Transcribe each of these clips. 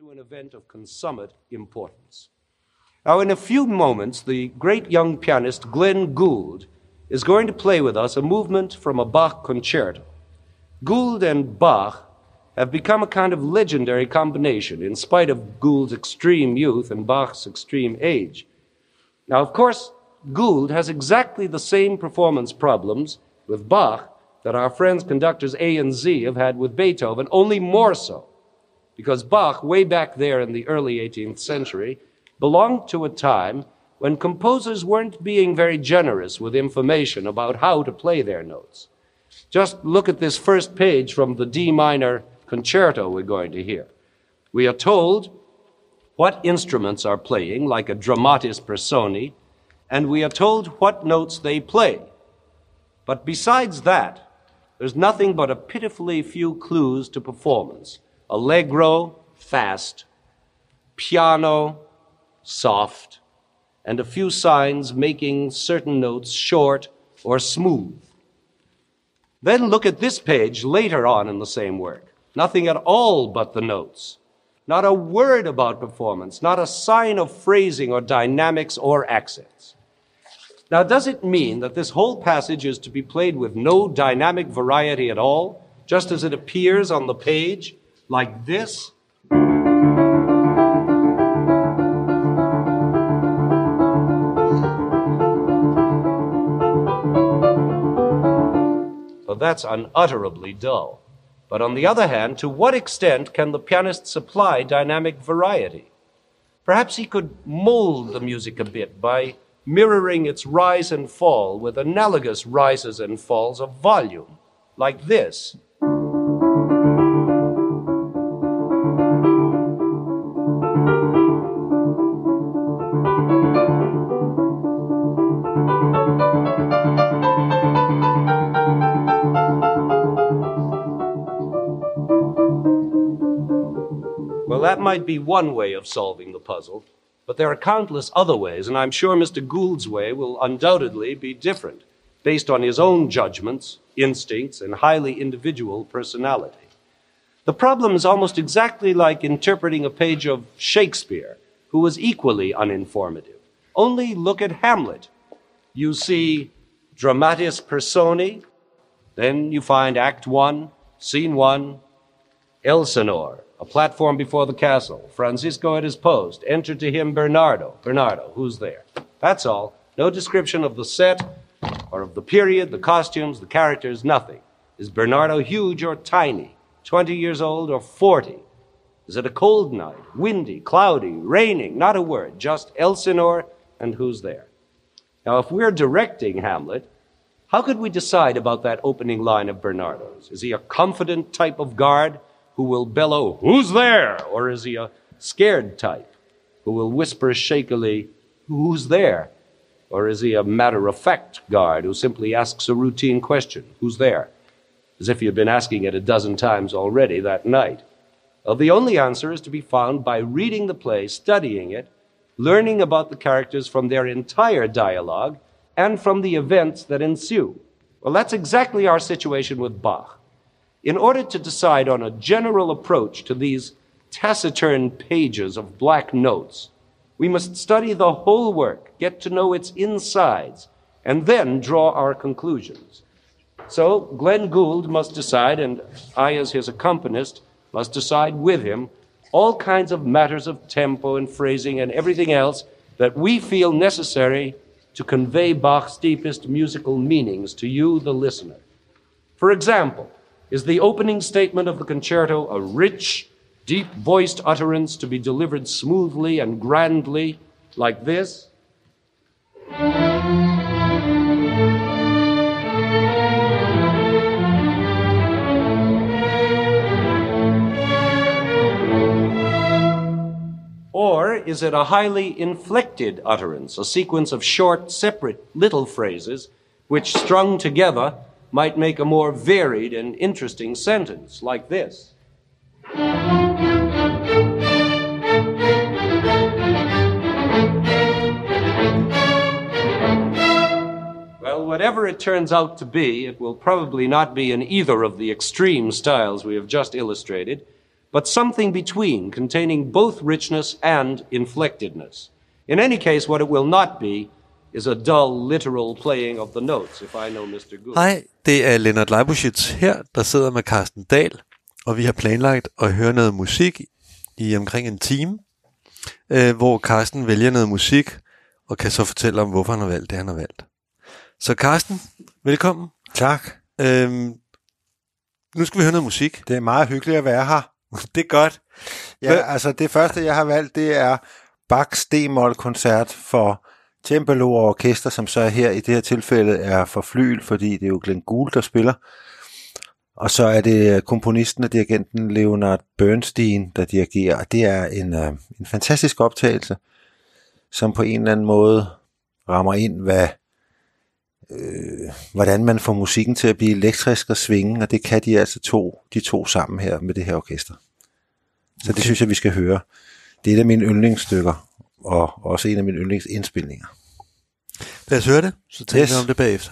into an event of consummate importance. Now, in a few moments, the great young pianist Glenn Gould is going to play with us a movement from a Bach concerto. Gould and Bach have become a kind of legendary combination in spite of Gould's extreme youth and Bach's extreme age. Now, of course, Gould has exactly the same performance problems with Bach that our friends conductors A and Z have had with Beethoven, only more so. Because Bach, way back there in the early 18th century, belonged to a time when composers weren't being very generous with information about how to play their notes. Just look at this first page from the D minor concerto we're going to hear. We are told what instruments are playing, like a dramatis personae, and we are told what notes they play. But besides that, there's nothing but a pitifully few clues to performance allegro, fast, piano, soft, and a few signs making certain notes short or smooth. Then look at this page later on in the same work. Nothing at all but the notes. Not a word about performance, not a sign of phrasing or dynamics or accents. Now, does it mean that this whole passage is to be played with no dynamic variety at all, just as it appears on the page, like this? Well, that's unutterably dull. But on the other hand, to what extent can the pianist supply dynamic variety? Perhaps he could mold the music a bit by mirroring its rise and fall with analogous rises and falls of volume, like this. Might be one way of solving the puzzle, but there are countless other ways, and I'm sure Mr. Gould's way will undoubtedly be different, based on his own judgments, instincts, and highly individual personality. The problem is almost exactly like interpreting a page of Shakespeare, who was equally uninformative. Only look at Hamlet. You see dramatis personae, then you find Act 1, Scene 1, Elsinore, a platform before the castle. Francisco at his post. Enter to him Bernardo. Bernardo, who's there? That's all. No description of the set or of the period, the costumes, the characters, nothing. Is Bernardo huge or tiny? 20 years old or 40? Is it a cold night, windy, cloudy, raining? Not a word, just Elsinore and who's there. Now, if we're directing Hamlet, how could we decide about that opening line of Bernardo's? Is he a confident type of guard who will bellow, Who's there? Or is he a scared type who will whisper shakily, Who's there? Or is he a matter of fact guard who simply asks a routine question, Who's there? As if he had been asking it a dozen times already that night. Well, the only answer is to be found by reading the play, studying it, learning about the characters from their entire dialogue, and from the events that ensue. Well, that's exactly our situation with Bach. In order to decide on a general approach to these taciturn pages of black notes, we must study the whole work, get to know its insides, and then draw our conclusions. So Glenn Gould must decide, and I, as his accompanist, must decide with him all kinds of matters of tempo and phrasing and everything else that we feel necessary to convey Bach's deepest musical meanings to you, the listener. For example, is the opening statement of the concerto a rich, deep voiced utterance to be delivered smoothly and grandly, like this? Or is it a highly inflected utterance, a sequence of short, separate little phrases which, strung together, might make a more varied and interesting sentence, like this? Well, whatever it turns out to be, it will probably not be in either of the extreme styles we have just illustrated, but something between, containing both richness and inflectedness. In any case, what it will not be is a dull literal playing of the notes, if I know Mr. Good. Hej, det er Leonard Leibuschitz her, der sidder med Carsten Dahl, og vi har planlagt at høre noget musik i omkring en time, øh, hvor Carsten vælger noget musik, og kan så fortælle om, hvorfor han har valgt det, han har valgt. Så Carsten, velkommen. Tak. Øhm, nu skal vi høre noget musik. Det er meget hyggeligt at være her. Det er godt. Ja, Hvad- altså det første, jeg har valgt, det er Bachs D-mol-koncert for cembalo og orkester, som så her i det her tilfælde er for flyl, fordi det er jo Glenn Gould, der spiller. Og så er det komponisten og dirigenten Leonard Bernstein, der dirigerer. Og det er en, øh, en fantastisk optagelse, som på en eller anden måde rammer ind, hvad, øh, hvordan man får musikken til at blive elektrisk og svinge, og det kan de altså to, de to sammen her med det her orkester. Så det synes jeg, vi skal høre. Det er et af mine yndlingsstykker, og også en af mine yndlingsindspilninger. Lad os høre det, så taler Yes. vi om det bagefter.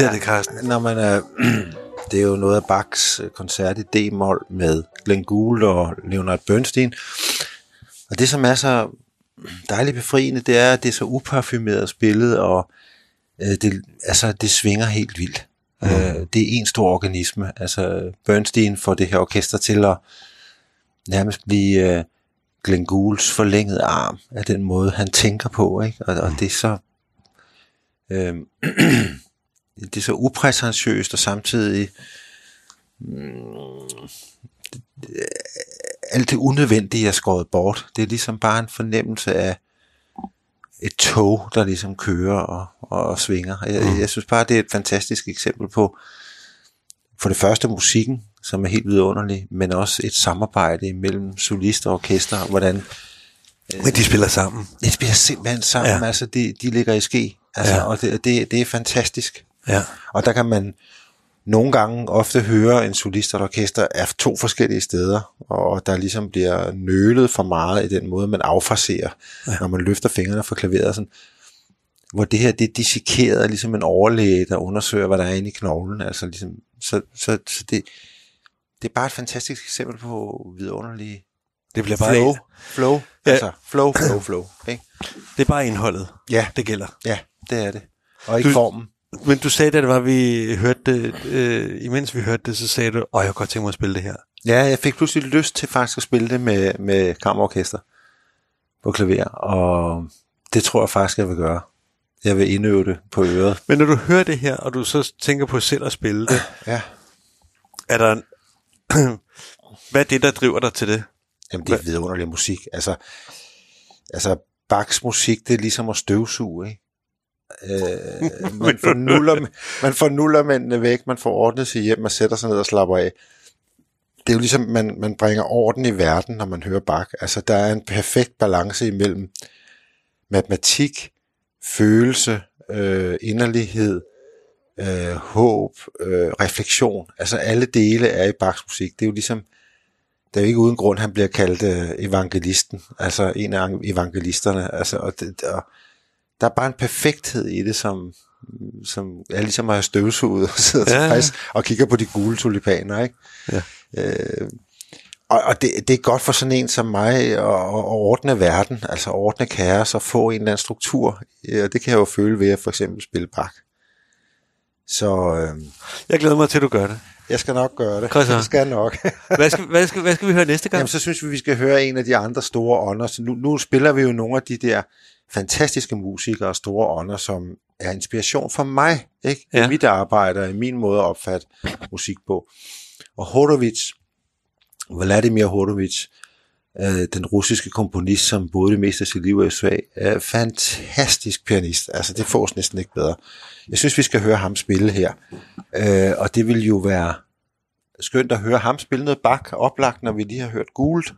Ser det, Carsten? Når man er, det er jo noget af Bachs øh, koncert i D-mol med Glenn Gould og Leonard Bernstein. Og det, som er så dejligt befriende, det er, at det er så uparfumeret spillet, og øh, det, altså, det svinger helt vildt. Mm. Øh, det er en stor organisme. Altså, Bernstein får det her orkester til at nærmest blive øh, Glenn Goulds forlængede arm af den måde, han tænker på. Ikke? Og, og det er så... Øh, det er så upræsentiøst og samtidig mm, alt det unødvendige er skåret bort. Det er ligesom bare en fornemmelse af et tog, der ligesom kører og, og, og svinger. Jeg, mm. jeg synes bare, det er et fantastisk eksempel på for det første musikken, som er helt vidunderlig, men også et samarbejde mellem solister og orkester, hvordan øh, men de spiller sammen. De spiller simpelthen sammen, ja. altså de, de ligger i ske, altså, ja. og det, det, det er fantastisk. Ja. Og der kan man nogle gange ofte høre en solist og et orkester er to forskellige steder, og der ligesom bliver nølet for meget i den måde, man affraserer, ja. når man løfter fingrene fra klaveret. Sådan, hvor det her, det er dissekeret ligesom en overlæge, der undersøger, hvad der er inde i knoglen. Altså ligesom, så, så, så det, det er bare et fantastisk eksempel på vidunderlige det bliver bare flow, flow, ja. altså flow, flow, flow. Ikke? Det er bare indholdet, ja. det gælder. Ja, det er det. Og ikke du, formen. Men du sagde, da det var, vi hørte det, øh, imens vi hørte det, så sagde du, åh, jeg kunne godt tænke mig at spille det her. Ja, jeg fik pludselig lyst til faktisk at spille det med, med kammerorkester på klaver, og det tror jeg faktisk, jeg vil gøre. Jeg vil indøve det på øret. Men når du hører det her, og du så tænker på selv at spille det, ja. er der en, hvad er det, der driver dig til det? Jamen, det er vidunderlig musik. Altså, altså Bachs musik, det er ligesom at støvsuge, ikke? Øh, man, får nuller, man får nullermændene væk, man får ordnet sig hjem, man sætter sig ned og slapper af. Det er jo ligesom, man, man bringer orden i verden, når man hører Bach. Altså, der er en perfekt balance imellem matematik, følelse, øh, inderlighed, øh, håb, øh, refleksion. Altså, alle dele er i Bachs musik. Det er jo ligesom, det er jo ikke uden grund, han bliver kaldt øh, evangelisten, altså en af evangelisterne. Altså, og, det, og der er bare en perfekthed i det, som, som er ligesom at have støvsuget og sidder ja, tilfreds ja. og kigger på de gule tulipaner. Ikke? Ja. Øh, og, og det, det er godt for sådan en som mig at, at ordne verden, altså ordne kaos og få en eller anden struktur. Og det kan jeg jo føle ved at for eksempel spille bak. Så øh, jeg glæder mig til, at du gør det. Jeg skal nok gøre det. Christian. Jeg skal nok. hvad, skal, hvad, skal, hvad skal vi høre næste gang? Jamen, så synes vi, vi skal høre en af de andre store ånder. Så nu, nu spiller vi jo nogle af de der fantastiske musikere og store ånder, som er inspiration for mig, ikke? Ja. I mit arbejde og i min måde at opfatte musik på. Og Horowitz, Vladimir Horowitz, øh, den russiske komponist, som boede det meste af sit liv i USA, er fantastisk pianist. Altså, det fås næsten ikke bedre. Jeg synes, vi skal høre ham spille her. Øh, og det vil jo være skønt at høre ham spille noget bak oplagt, når vi lige har hørt gult.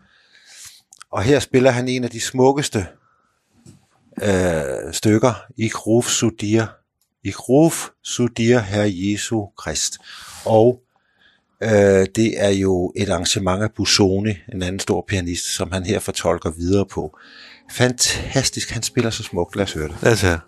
Og her spiller han en af de smukkeste øh, stykker, I ruf zu I Ik ruf zu Jesu Krist. Og øh, det er jo et arrangement af Busoni, en anden stor pianist, som han her fortolker videre på. Fantastisk, han spiller så smukt, lad os høre det. Lad os høre.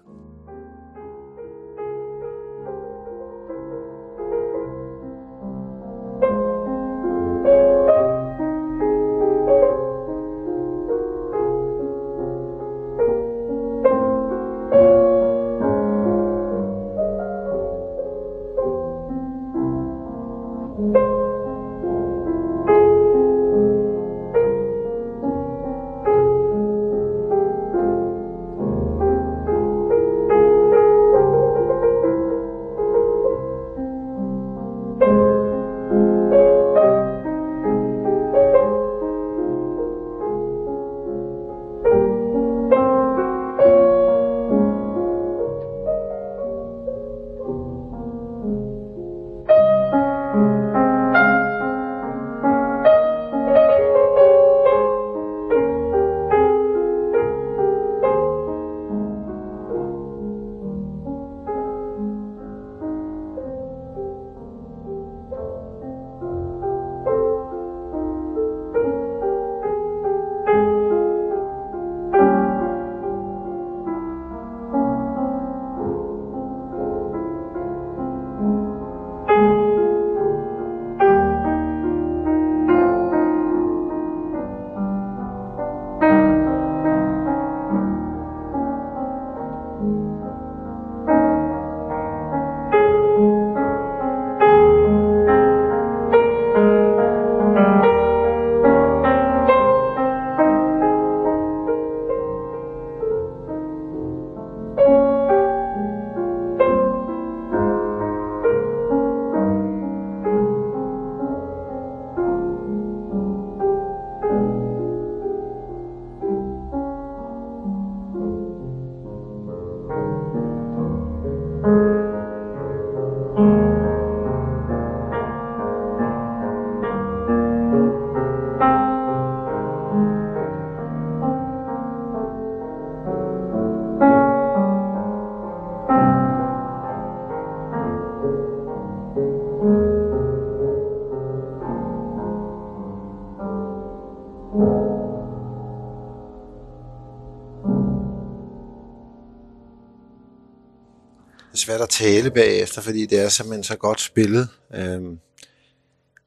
Svært at tale bagefter, fordi det er simpelthen så godt spillet. Øhm,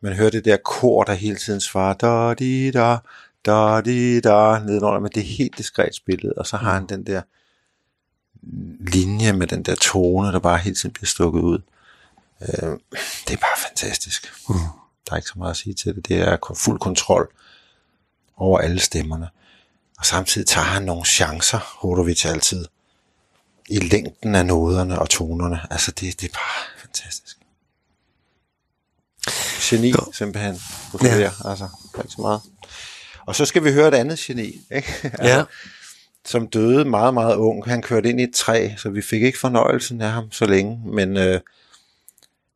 man hører det der kor, der hele tiden svarer, da di da, da di da, nedenunder, men det er helt diskret spillet, og så har han den der linje med den der tone, der bare hele tiden bliver stukket ud. Øh, det er bare fantastisk. Mm. Der er ikke så meget at sige til det. Det er fuld kontrol over alle stemmerne. Og samtidig tager han nogle chancer, Hodovic altid, i længden af noderne og tonerne. Altså, det, det er bare fantastisk. Geni, jo. simpelthen. Ja. Altså, ikke så meget. Og så skal vi høre et andet geni, ikke? altså, Ja. som døde meget, meget ung. Han kørte ind i et træ, så vi fik ikke fornøjelsen af ham så længe, men øh,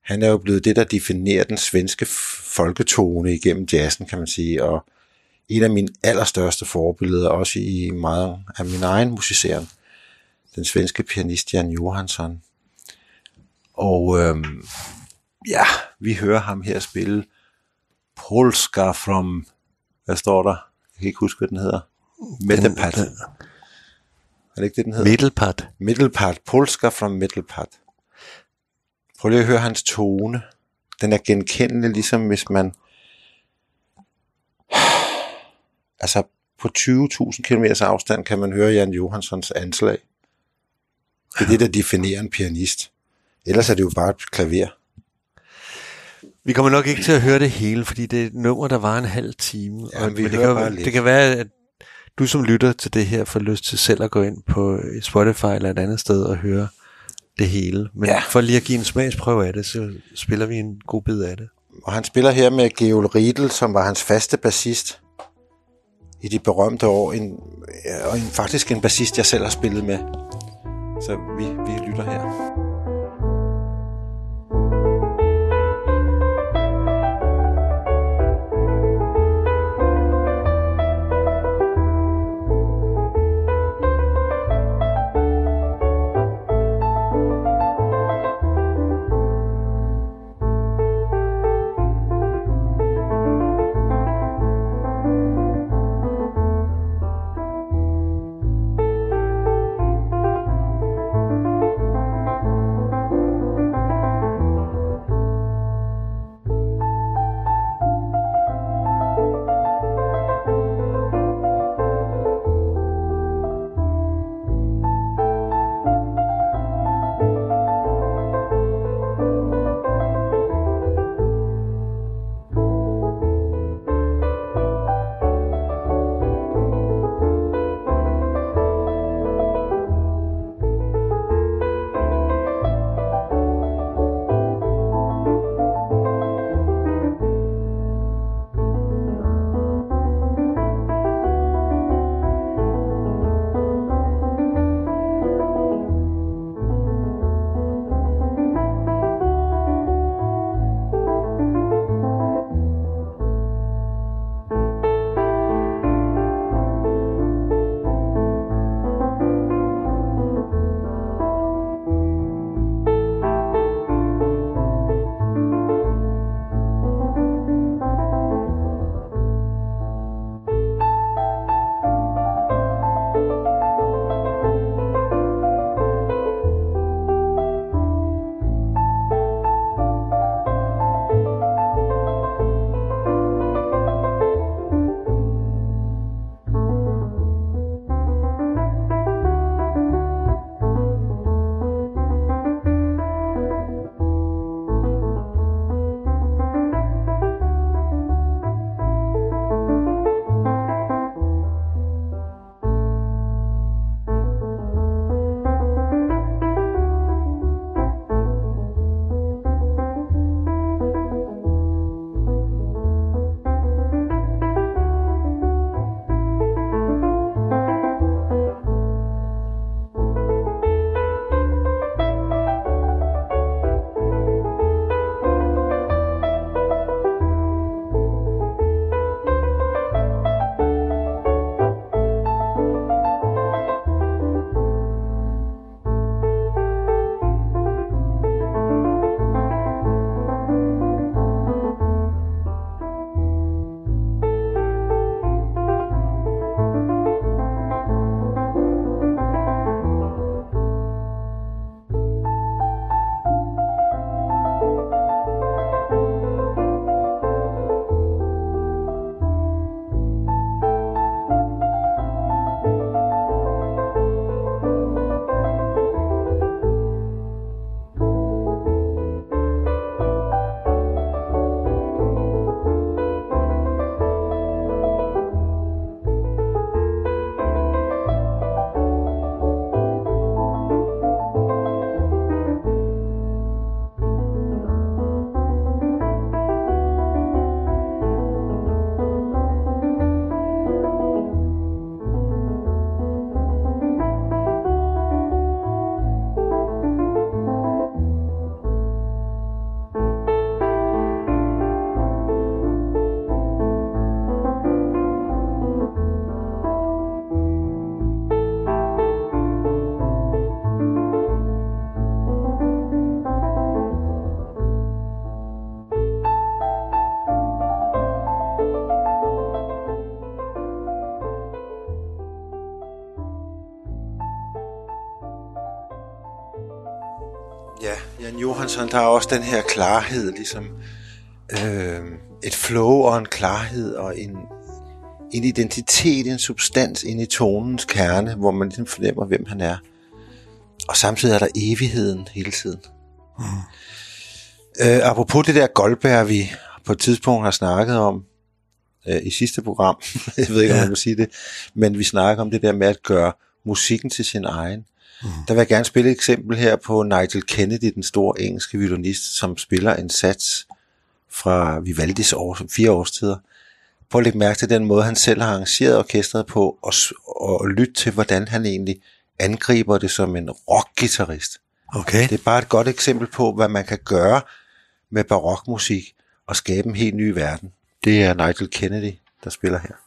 han er jo blevet det, der definerer den svenske folketone igennem jazzen, kan man sige, og en af mine allerstørste forbilleder, også i meget af min egen musiceren, den svenske pianist Jan Johansson. Og øhm, ja, vi hører ham her spille Polska from, hvad står der? Jeg kan ikke huske, hvad den hedder. Medelpad. Er det ikke det, den hedder? Middelpart. Middelpart. Polska from Middelpart. Prøv lige at høre hans tone. Den er genkendelig, ligesom hvis man... Altså, på 20.000 km afstand kan man høre Jan Johanssons anslag. Det er det, der definerer en pianist. Ellers er det jo bare et klaver. Vi kommer nok ikke til at høre det hele, fordi det er et nummer, der var en halv time. Ja, vi men det, kan, bare lidt. det kan være, at du som lytter til det her får lyst til selv at gå ind på Spotify eller et andet sted og høre det hele. Men Ja. for lige at give en smagsprøve af det, så spiller vi en god bid af det. Og han spiller her med Geol Riedel, som var hans faste bassist i de berømte år. En, og en, faktisk en bassist, jeg selv har spillet med. Så vi, vi lytter her. Sådan, der er også den her klarhed, ligesom øh, et flow og en klarhed og en, en identitet, en substans ind i tonens kerne, hvor man ligesom fornemmer, hvem han er. Og samtidig er der evigheden hele tiden. Mm. Øh, apropos det der Goldberg, vi på et tidspunkt har snakket om øh, i sidste program, jeg ved ikke, om man må sige det, men vi snakker om det der med at gøre musikken til sin egen. Mm. Der vil jeg gerne spille et eksempel her på Nigel Kennedy, den store engelske violinist, som spiller en sats fra Vivaldis år, fire årstider. Prøv at lægge mærke til den måde, han selv har arrangeret orkestret på, og, og lytte til, hvordan han egentlig angriber det som en rockgitarrist. Okay. Det er bare et godt eksempel på, hvad man kan gøre med barokmusik og skabe en helt ny verden. Det er Nigel Kennedy, der spiller her.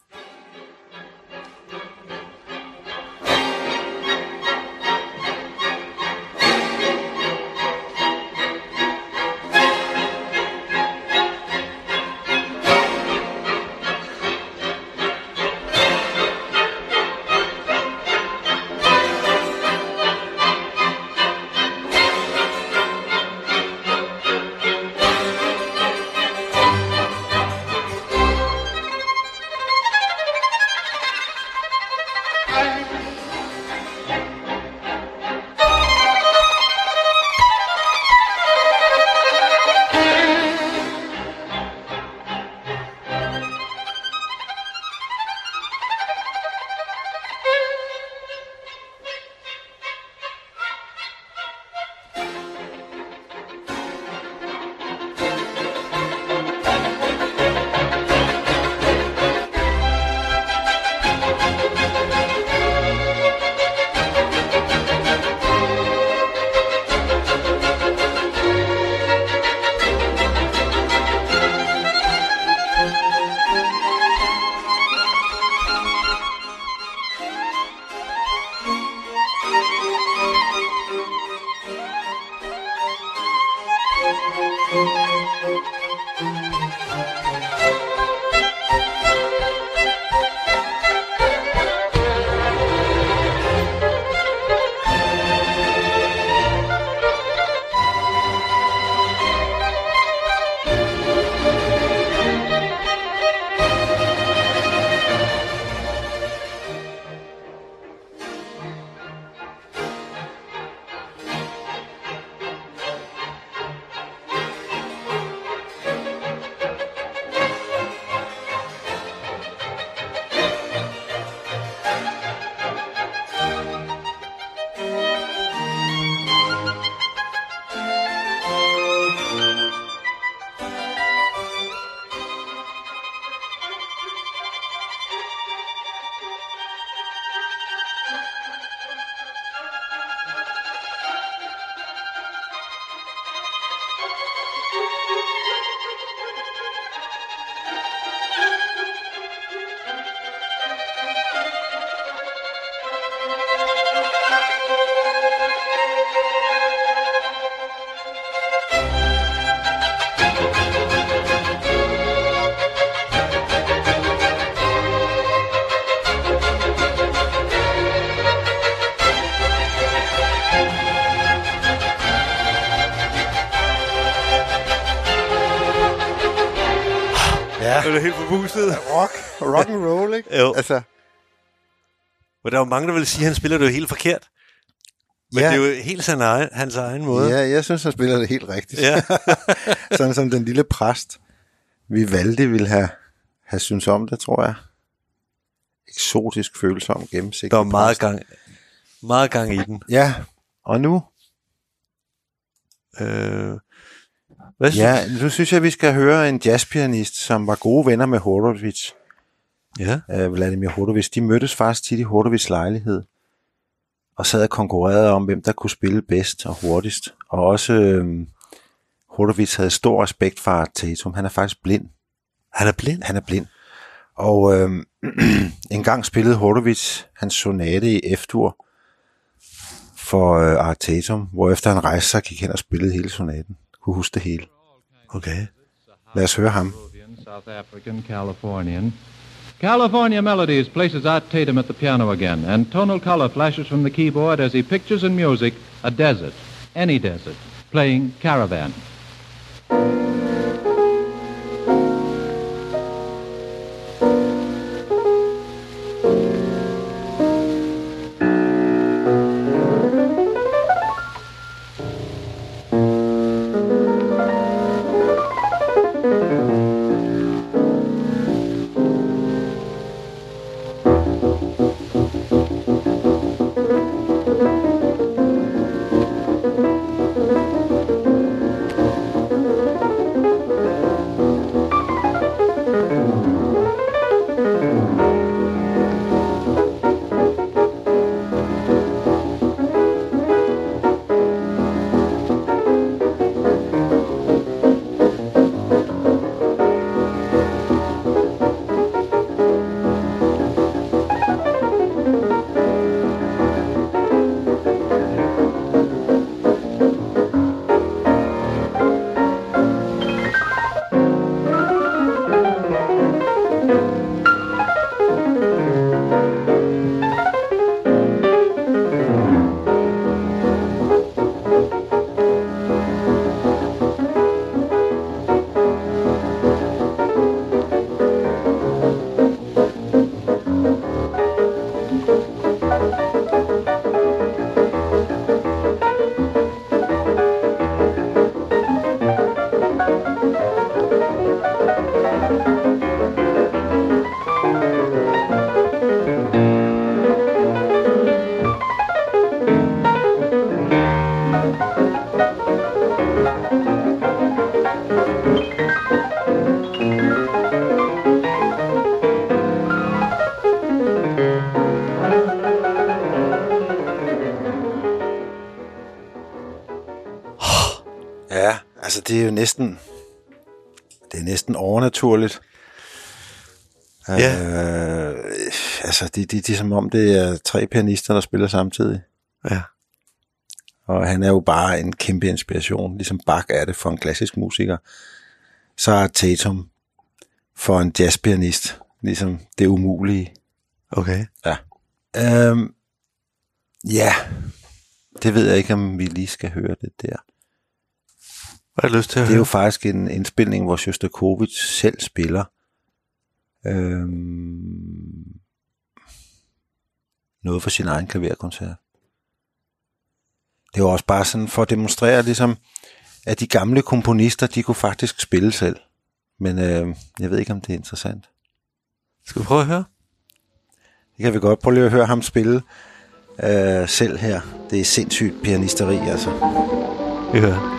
Det helt forbuset? Rock, rock and roll, ikke? Jo. Altså, Men der er jo mange, der vil sige, at han spiller det jo helt forkert. Men Ja. det er jo helt sin egen, hans egen måde. ja, jeg synes, han spiller det helt rigtigt. Ja. Sådan som den lille præst, Vivaldi ville have, have synes om det, tror jeg. Eksotisk, følsom, gennemsigtig Der er meget præst. gang, meget gang i den. Ja, og nu? Øh, hvad synes Ja, nu synes jeg, vi skal høre en jazzpianist, som var gode venner med Horowitz. Ja. uh, Vladimir Horowitz, de mødtes faktisk tit i Horowitz lejlighed, og sad og konkurrerede om, hvem der kunne spille bedst og hurtigst. Og også øhm, Horowitz havde stor respekt for Art Tatum. Han er faktisk blind. Han er blind. Han er blind. Og øhm, en gang spillede Horowitz hans sonate i F-dur for øh, Art Tatum, hvor efter han rejste sig, gik hen og spillede hele sonaten. Kunne huske det hele. Okay. Lad os høre ham. South African, Californian. California Melodies places Art Tatum at the piano again, and tonal color flashes from the keyboard as he pictures in music a desert, any desert, playing Caravan. Det er jo næsten, det er næsten overnaturligt. Ja. Øh, altså det, det, det er som om, det er tre pianister, der spiller samtidig. Ja. Og han er jo bare en kæmpe inspiration, ligesom Bach er det for en klassisk musiker. Så er Tatum for en jazzpianist, ligesom det umulige. Okay. Ja. Øhm, ja, det ved jeg ikke, om vi lige skal høre det der. Du lyst til at Det er jo faktisk en indspilning, hvor Shostakovich selv spiller. Øhm, noget for sin egen klaverkoncert. Det var også bare sådan for at demonstrere, ligesom, at de gamle komponister, de kunne faktisk spille selv. Men øh, jeg ved ikke, om det er interessant. Skal vi prøve at høre? Det kan vi godt prøve lige at høre ham spille øh, selv her. Det er sindssygt pianisteri, altså. Vi hører. Ja,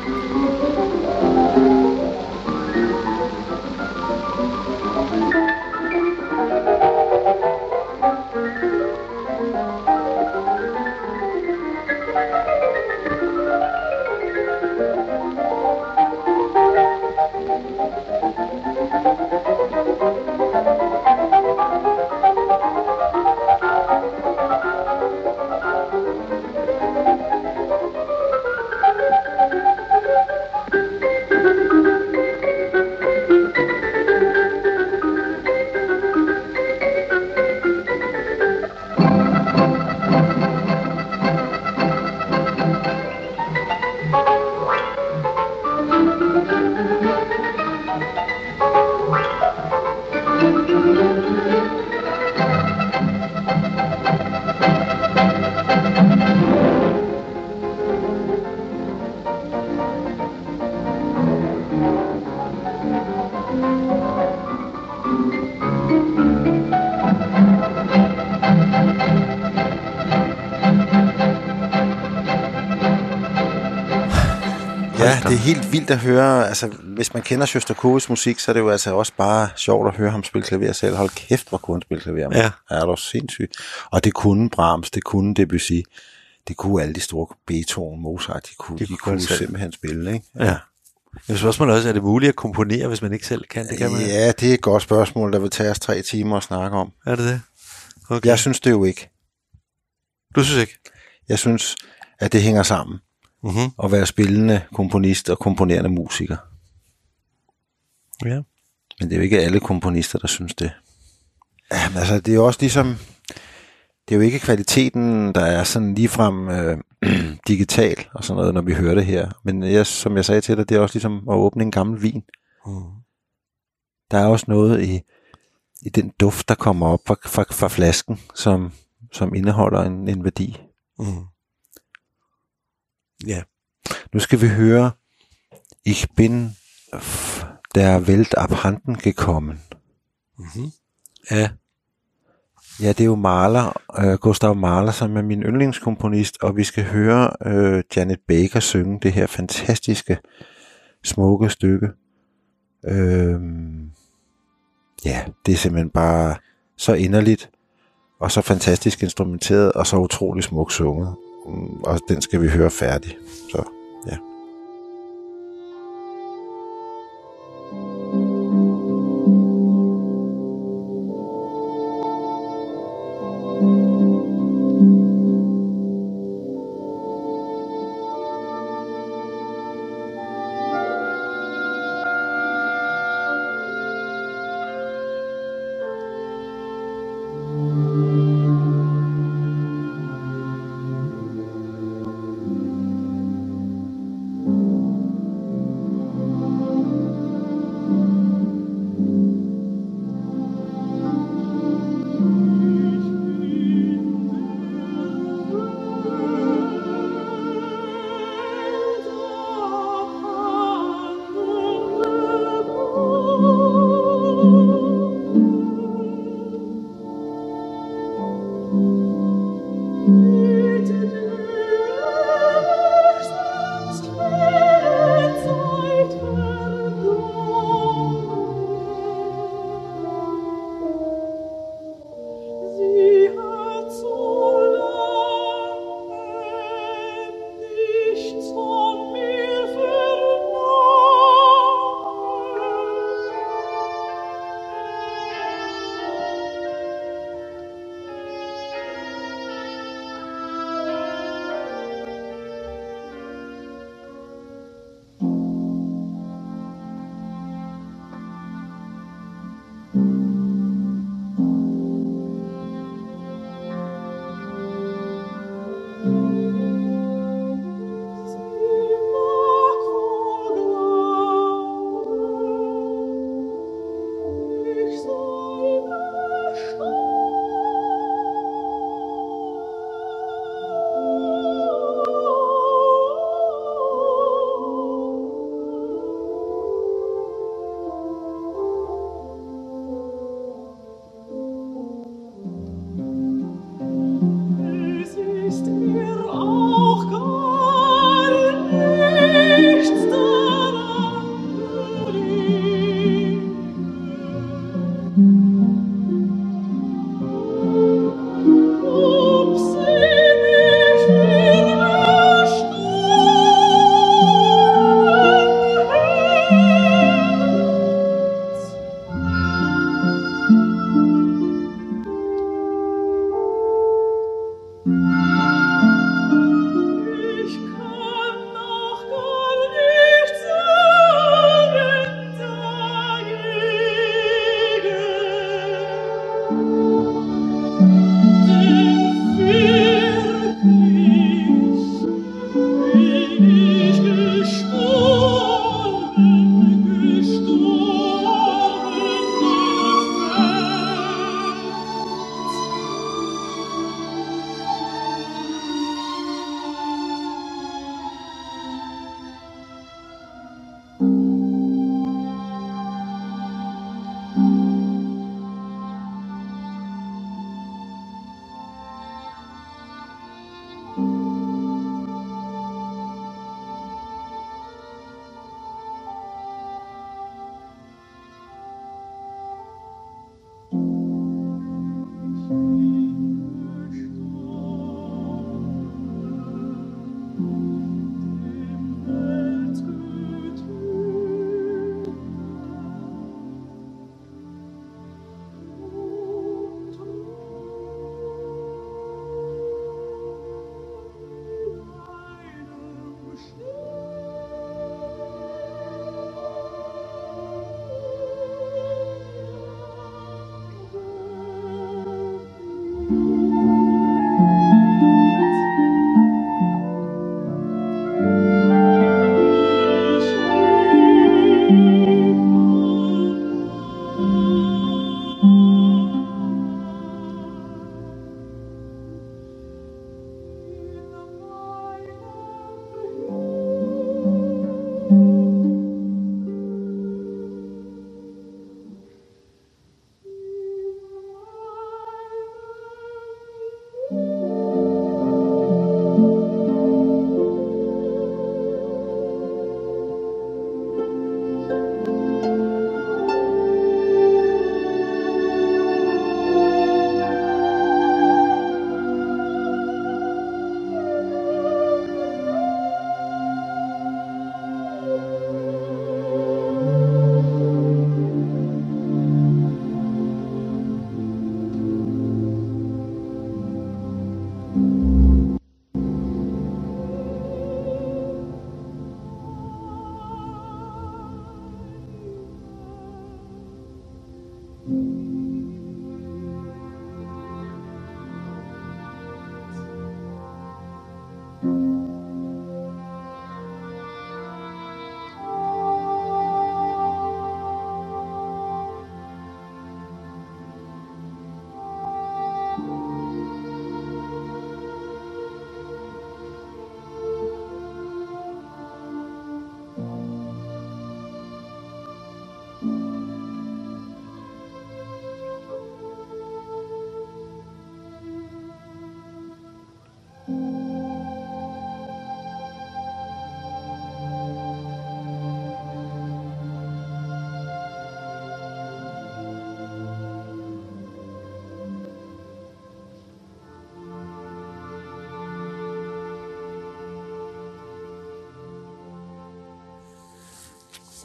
helt vildt at høre. Altså, hvis man kender Shostakovichs musik, så er det jo altså også bare sjovt at høre ham spille klaver selv. Hold kæft, hvor kunne han spille klaver. Ja. Er du sindssygt. Og det kunne Brahms, det kunne Debussy, det kunne alle de store Beethoven, Mozart, de kunne, de, de kunne kunne simpelthen spille, ikke? Ja. Men spørgsmålet er også, er det muligt at komponere, hvis man ikke selv kan? Det kan man. Ja, det er et godt spørgsmål, der vil tage os tre timer at snakke om. Er det det? Okay. Jeg synes det jo ikke. Du synes ikke? Jeg synes, at det hænger sammen Mm-hmm. at være spillende komponist og komponerende musiker. Ja. Men det er jo ikke alle komponister, der synes det. Ja, men altså, det er jo også ligesom... Det er jo ikke kvaliteten, der er sådan ligefrem øh, digital og sådan noget, når vi hører det her. Men jeg, som jeg sagde til dig, det er også ligesom at åbne en gammel vin. Mm. Der er også noget i, i den duft, der kommer op fra, fra, fra flasken, som, som indeholder en, en værdi. Mm. Ja. Nu skal vi høre Ich bin der Welt abhanden gekommen. Mm-hmm. Ja. Ja, det er jo Mahler, øh, Gustav Mahler, som er min yndlingskomponist, og vi skal høre øh, Janet Baker synge det her fantastiske, smukke stykke. Øh, ja, det er simpelthen bare så inderligt, og så fantastisk instrumenteret, og så utrolig smukt sunget. Og den skal vi høre færdig. Så ja.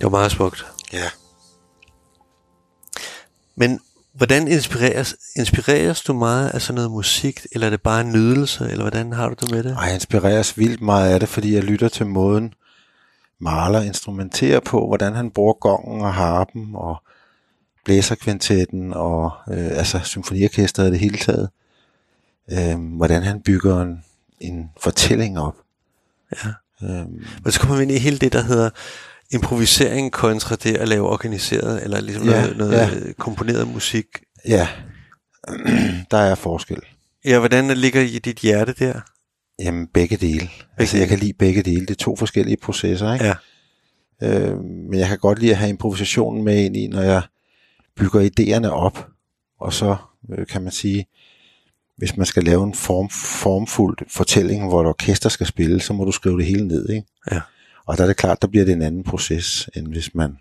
Det var meget smukt. Ja. Men hvordan inspireres, inspireres du meget af sådan noget musik, eller er det bare en nydelse, eller hvordan har du det med det? Og jeg inspireres vildt meget af det, fordi jeg lytter til måden, Mahler instrumenterer på, hvordan han bruger gongen og harpen og blæserkvintetten og øh, altså symfoniorkestret i det hele taget. Øh, hvordan han bygger en, en fortælling op. Ja. Øh, Men så kommer vi ind i hele det, der hedder improvisering kontra det at lave organiseret, eller ligesom Ja, noget, noget ja. komponeret musik. ja, der er forskel. Ja, hvordan ligger i dit hjerte der? Jamen begge dele. altså, dele. jeg kan lide begge dele. Det er to forskellige processer, ikke? Ja. Øh, men jeg kan godt lide at have improvisationen med ind i, når jeg bygger idéerne op. Og så øh, kan man sige, hvis man skal lave en form, formfuld fortælling, hvor et orkester skal spille, så må du skrive det hele ned, ikke? Ja. Og der er det klart, der bliver det en anden proces, end hvis man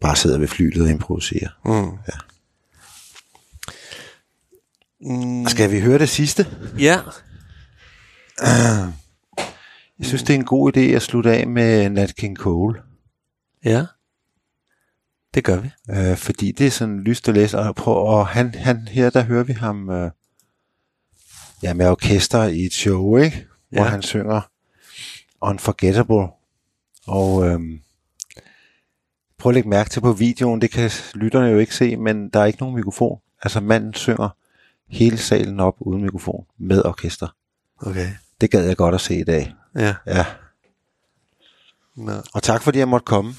bare sidder ved flylet og improviserer. Mm. Ja. Mm, Skal vi høre det sidste? ja, Jeg synes, det er en god idé at slutte af med Nat King Cole. ja. Det gør vi. Øh, fordi det er sådan lyst at læse, og, prøv, og han, han, her der hører vi ham øh, ja, med orkester i et show, ikke? hvor Ja. han synger Unforgettable. Og øh, prøv at lægge mærke til på videoen, det kan lytterne jo ikke se, men der er ikke nogen mikrofon. Altså manden synger hele salen op uden mikrofon med orkester. Okay. Det gad jeg godt at se i dag. Ja. Ja. Nå. Og tak fordi jeg måtte komme.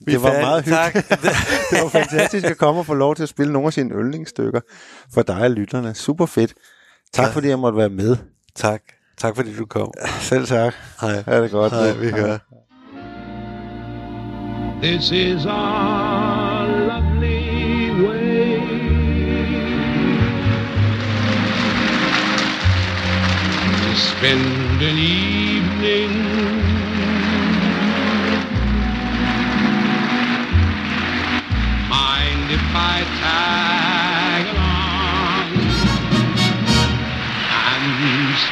Vi det var er meget hyggeligt. det var fantastisk at komme og få lov til at spille nogle af sine yndlingsstykker for dig og lytterne. Super fedt. Tak Ja. fordi jeg måtte være med. tak. Tak fordi du kom. Selv tak. Hej. Ha' det godt. Hej, vi hører. This is our lovely way. To spend an evening.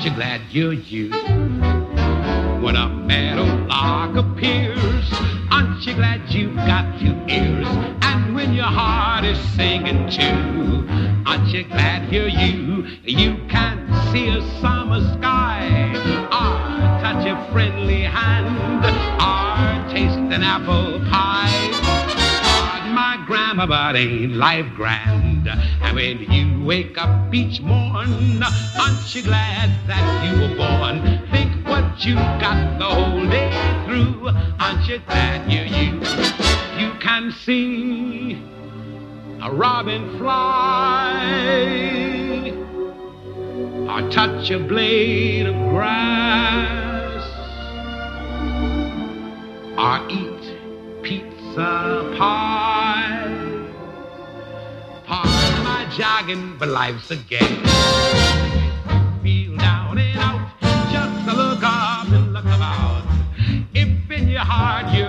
aren't you glad you're you? When a meadowlark appears, aren't you glad you've got two ears? And when your heart is singing too, aren't you glad you're you? You can see a summer sky, or touch a friendly hand, or taste an apple pie. Grammar, but ain't life grand? And when you wake up each morn, aren't you glad that you were born? Think what you got the whole day through. Aren't you glad you're you? You can see a robin fly, or touch a blade of grass, or eat pizza pie hard am jogging, but life's a game. Feel down and out, just a look up and look about. If in your heart you